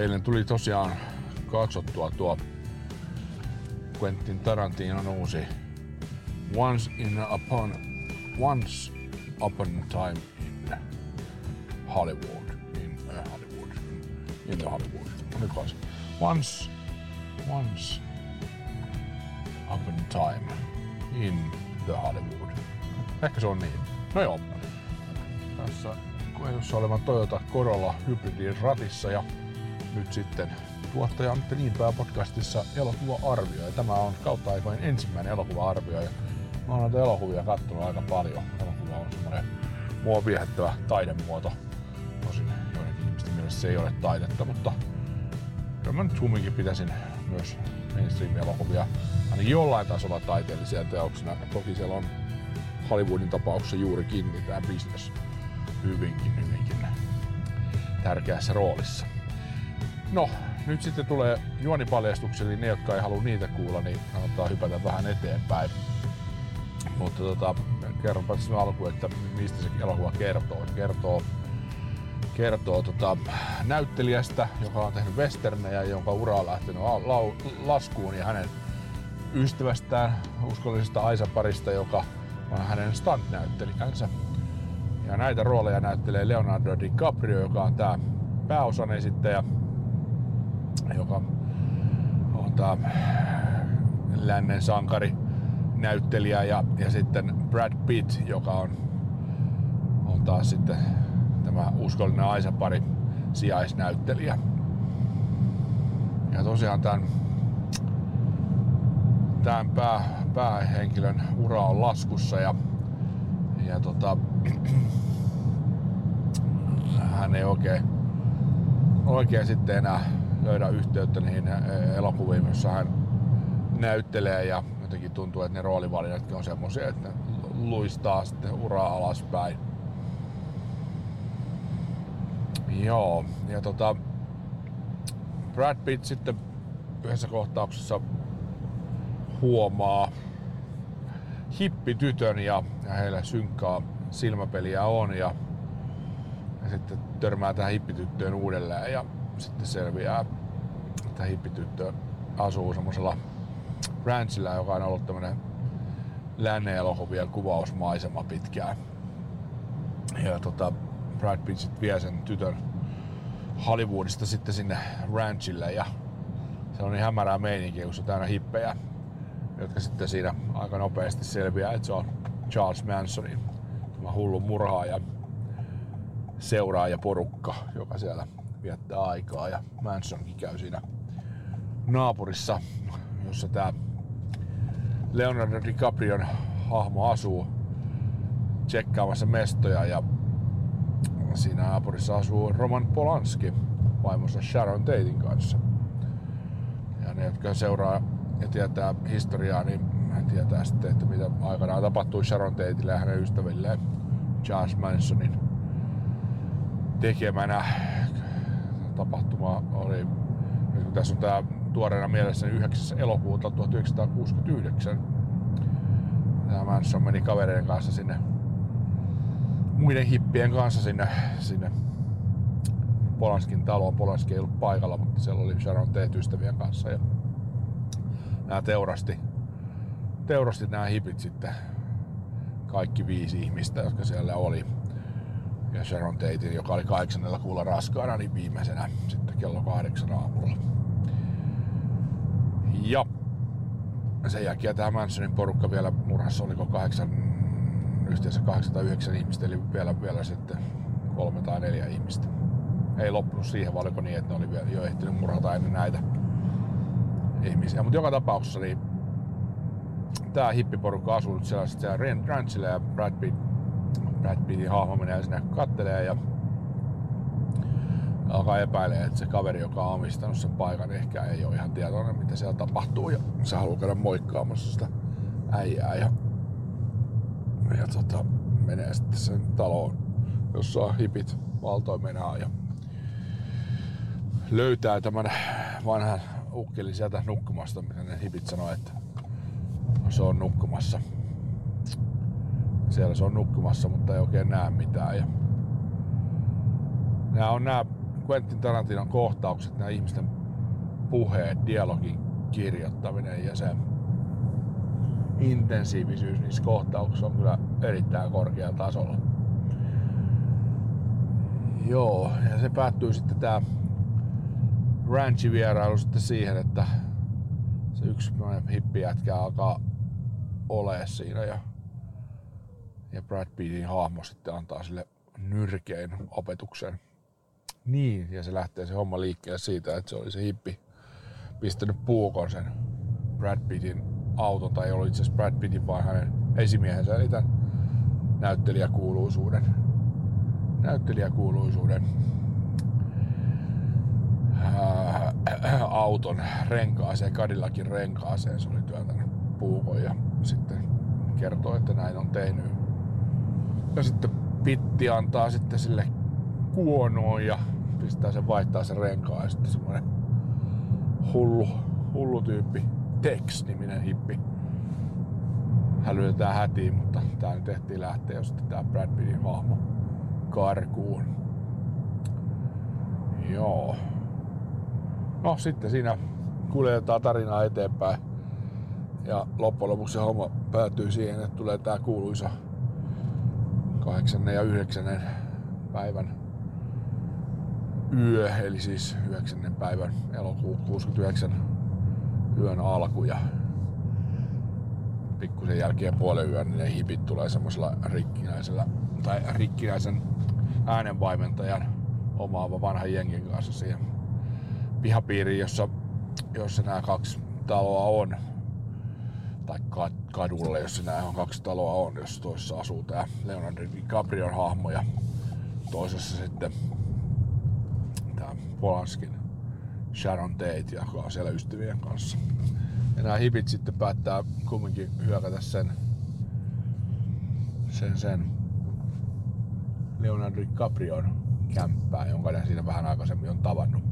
No niin. Eilen tuli tosiaan katsottua tuo Quentin Tarantinon uusi Once in upon Once upon time in Hollywood. In uh, Hollywood. In the Hollywood. Oliko se? Once, once upon time in the Hollywood. Ehkä se on niin. No joo. Tässä koetussa olevan Toyota Corolla hybridin ratissa ja nyt sitten tuottaja Antti Niinpää podcastissa elokuva-arvio. Ja tämä on kautta aikoin ensimmäinen elokuva-arvio. Ja mä oon näitä elokuvia katsonut aika paljon. Elokuva on semmoinen mua viehättävä taidemuoto. Tosin joidenkin ihmisten mielestä se ei ole taidetta, mutta kyllä mä nyt kumminkin pitäisin myös mainstream-elokuvia ainakin jollain tasolla taiteellisia teoksina. Toki siellä on Hollywoodin tapauksessa juurikin niin tämä business hyvinkin, hyvinkin tärkeässä roolissa. No, nyt sitten tulee juonipaljastuksia, eli ne, jotka ei halua niitä kuulla, niin kannattaa hypätä vähän eteenpäin. Mutta tota, kerronpa tässä alkuun, että mistä se elokuva kertoo. Kertoo, kertoo tota, näyttelijästä, joka on tehnyt westernejä, jonka ura on lähtenyt laskuun, ja hänen ystävästään, uskollisesta Aisa-parista, joka on hänen stunt-näyttelijänsä. Ja näitä rooleja näyttelee Leonardo DiCaprio, joka on tämä pääosan esittäjä, joka on tämä lännen sankari näyttelijä ja, ja sitten Brad Pitt, joka on, on taas sitten tämä uskollinen Aisa-pari sijaisnäyttelijä. Ja tosiaan tämän, tämän pää, päähenkilön ura on laskussa ja, ja tota, hän ei oikein, oikein sitten enää löydä yhteyttä niihin elokuviin, joissa hän näyttelee ja jotenkin tuntuu, että ne roolivalinnatkin on semmoisia, että ne luistaa sitten uraa alaspäin. Joo, ja tota, Brad Pitt sitten yhdessä kohtauksessa huomaa hippitytön ja, ja heillä synkkää silmäpeliä on ja, ja sitten törmää tähän hippityttöön uudelleen ja sitten selviää, että hippityttö asuu semmoisella ranchilla, joka on ollut tämmönen lännen elokuvien kuvausmaisema pitkään. Ja tota, Brad Pitt sit vie sen tytön Hollywoodista sitten sinne ranchille ja se on niin hämärää meininkiä, kun se on täynnä hippejä, jotka sitten siinä aika nopeasti selviää, että se on Charles Mansonin tämä hullu murhaaja seuraaja porukka, joka siellä viettää aikaa ja Mansonkin käy siinä naapurissa, jossa tämä Leonardo DiCaprion hahmo asuu tsekkaamassa mestoja ja siinä naapurissa asuu Roman Polanski vaimonsa Sharon Tatein kanssa. Ja ne, jotka seuraa ja tietää historiaa, niin hän tietää sitten, että mitä aikanaan tapahtui Sharon Tateille ja hänen ystävilleen Charles Mansonin tekemänä. Tapahtuma oli, kun tässä on tää tuoreena mielessä 9. Niin elokuuta 1969. Tämä Manson meni kavereiden kanssa sinne muiden hippien kanssa sinne, sinne Polanskin taloon. Polanski ei ollut paikalla, mutta siellä oli Sharon Tate ystävien kanssa. Ja nämä teurasti, teurasti nämä hipit sitten kaikki viisi ihmistä, jotka siellä oli. Ja Sharon Tatein, joka oli kahdeksannella kuulla raskaana, niin viimeisenä sitten kello kahdeksan aamulla. Ja sen jälkeen tämä Mansonin porukka vielä murhassa, oliko kahdeksan, yhteensä kahdeksan tai yhdeksän ihmistä, eli vielä, vielä sitten kolme tai neljä ihmistä. Ei loppunut siihen, vaan oliko niin, että ne oli vielä jo ehtinyt murhata ennen näitä ihmisiä. Mutta joka tapauksessa niin tämä hippiporukka asuu nyt siellä, siellä ranchilla ja Brad, Pitt, Brad Pittin hahmo menee sinne kattelee ja alkaa epäilee, että se kaveri, joka on omistanut sen paikan, ehkä ei ole ihan tietoinen, mitä siellä tapahtuu. Ja se haluaa käydä moikkaamassa sitä äijää. Ja, ja tota, menee sitten sen taloon, jossa on hipit valtoimenaan ja löytää tämän vanhan ukkelin sieltä nukkumasta, mitä ne hipit sanoo, että se on nukkumassa. Siellä se on nukkumassa, mutta ei oikein näe mitään. Ja nämä on nämä Quentin Tarantinon kohtaukset, nämä ihmisten puheet, dialogin kirjoittaminen ja se intensiivisyys niissä kohtauksissa on kyllä erittäin korkealla tasolla. Joo, ja se päättyy sitten tää ranchi-vierailu sitten siihen, että se yksi hippijätkä alkaa ole siinä ja, ja Brad Pittin hahmo sitten antaa sille nyrkein opetuksen. Niin, ja se lähtee se homma liikkeelle siitä, että se oli se hippi pistänyt puukon sen Brad Pittin auton, tai ollut itse asiassa Brad Pittin, vaan hänen esimiehensä, eli tämän näyttelijäkuuluisuuden, näyttelijäkuuluisuuden ää, auton renkaaseen, Cadillacin renkaaseen, se oli työntänyt puukon ja sitten kertoo, että näin on tehnyt. Ja sitten Pitti antaa sitten sille kuonoon ja pistää sen vaihtaa sen renkaan ja sitten semmoinen hullu, hullu tyyppi, Tex-niminen hippi, hälytetään hätiin, mutta tää nyt tehtiin lähteä ja sitten tää Brad Pittin hahmo karkuun. Joo. No sitten siinä kuljetetaan tarinaa eteenpäin. Ja loppujen lopuksi se homma päätyy siihen, että tulee tää kuuluisa 8. ja 9. päivän yö, eli siis 9. päivän elokuun 69 yön alku ja pikkusen jälkeen puolen yön, niin ne hipit tulee semmoisella rikkinäisellä tai rikkinäisen äänenvaimentajan omaava vanha jengin kanssa siihen pihapiiriin, jossa, jossa nämä kaksi taloa on. Tai kadulle, jossa nämä on kaksi taloa on, jossa toisessa asuu tämä Leonardo DiCaprion hahmo ja toisessa sitten Polanskin Sharon Tate, joka on siellä ystävien kanssa. Ja nämä hipit sitten päättää kumminkin hyökätä sen, sen, sen Leonardo DiCaprion kämppää, jonka ne siinä vähän aikaisemmin on tavannut.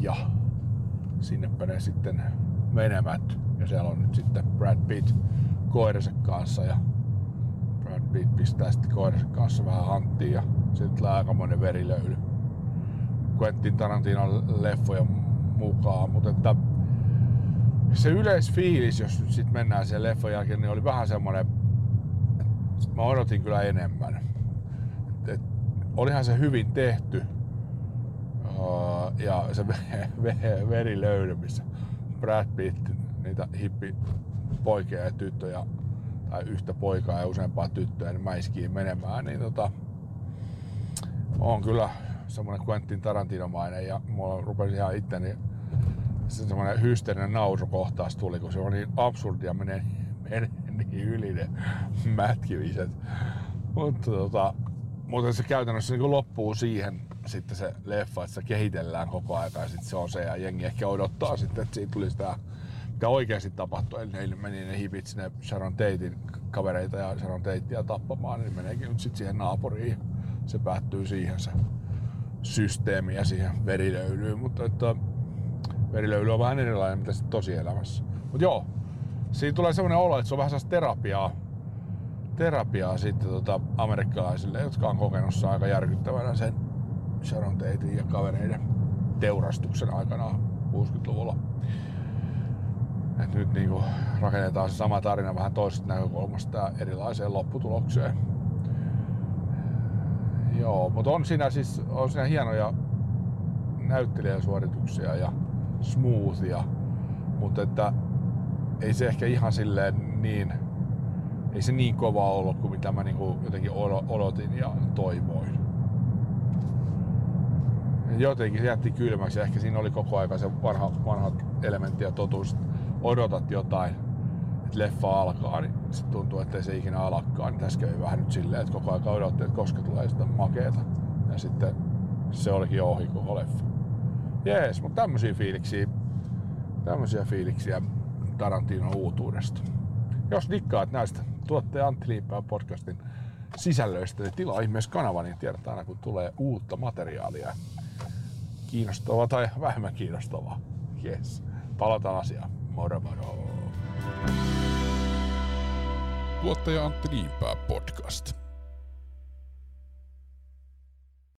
Ja sinnepä ne sitten menemät. Ja siellä on nyt sitten Brad Pitt koirensa kanssa ja Brad Pitt pistää sitten koirensa kanssa vähän hanttiin ja sitten tulee aikamoinen verilöyly. Quentin Tarantinon leffoja mukaan, mutta että se yleisfiilis, jos nyt sitten mennään sen leffon jälkeen, niin oli vähän semmoinen, että mä odotin kyllä enemmän. Et, et, olihan se hyvin tehty, uh, ja se verilöyly, missä Brad Pitt niitä hippipoikia ja tyttöjä, tai yhtä poikaa ja useampaa tyttöä, niin mäiskiin menemään, niin tota, on kyllä semmoinen Quentin Tarantinomainen ja mulla rupesi ihan itteni se semmoinen hysteerinen naurukohtaus tuli, kun se on niin absurdia menee, menee niin yli ne mätkimiset. Mutta tota, mutta se käytännössä niin loppuu siihen sitten se leffa, että se kehitellään koko ajan ja sitten se on se ja jengi ehkä odottaa sitten, että siitä tulisi tämä mitä oikeasti tapahtui. Eli ne meni ne hipit sinne Sharon Tatein kavereita ja Sharon Tatea tappamaan, niin meneekin nyt sitten siihen naapuriin. Se päättyy siihen se systeemi ja siihen verilöylyyn, mutta että verilöyly on vähän erilainen mitä sitten tosielämässä. Mutta joo, siinä tulee semmoinen olo, että se on vähän sellaista terapiaa, terapiaa sitten tota amerikkalaisille, jotka on kokenut aika järkyttävänä sen Sharon Tatein ja kavereiden teurastuksen aikana 60-luvulla. Et nyt niinku rakennetaan se sama tarina vähän toisesta näkökulmasta ja erilaiseen lopputulokseen. Joo, mutta on siinä siis on siinä hienoja näyttelijäsuorituksia ja smoothia, mutta että ei se ehkä ihan silleen niin, ei se niin kova ollut kuin mitä mä niinku jotenkin odotin ja toivoin. Jotenkin se jätti kylmäksi ehkä siinä oli koko ajan se vanha, vanha elementti ja totuus, odotat jotain, että leffa alkaa, niin sitten tuntuu, että se ikinä alakkaan. Niin tässä kävi vähän nyt silleen, että koko ajan odotti, että koska tulee sitä makeeta. Ja sitten se olikin ohi koko leffa. Jees, mutta tämmöisiä fiiliksiä, tämmöisiä fiiliksiä Tarantinon uutuudesta. Jos dikkaat näistä tuotteen Antti Liipää podcastin sisällöistä, niin tilaa ihmeessä kanavan, niin tiedät aina kun tulee uutta materiaalia. Kiinnostavaa tai vähemmän kiinnostavaa. Yes. Palataan asiaan. Moro moro. Tuottaja Antti Niinpää podcast.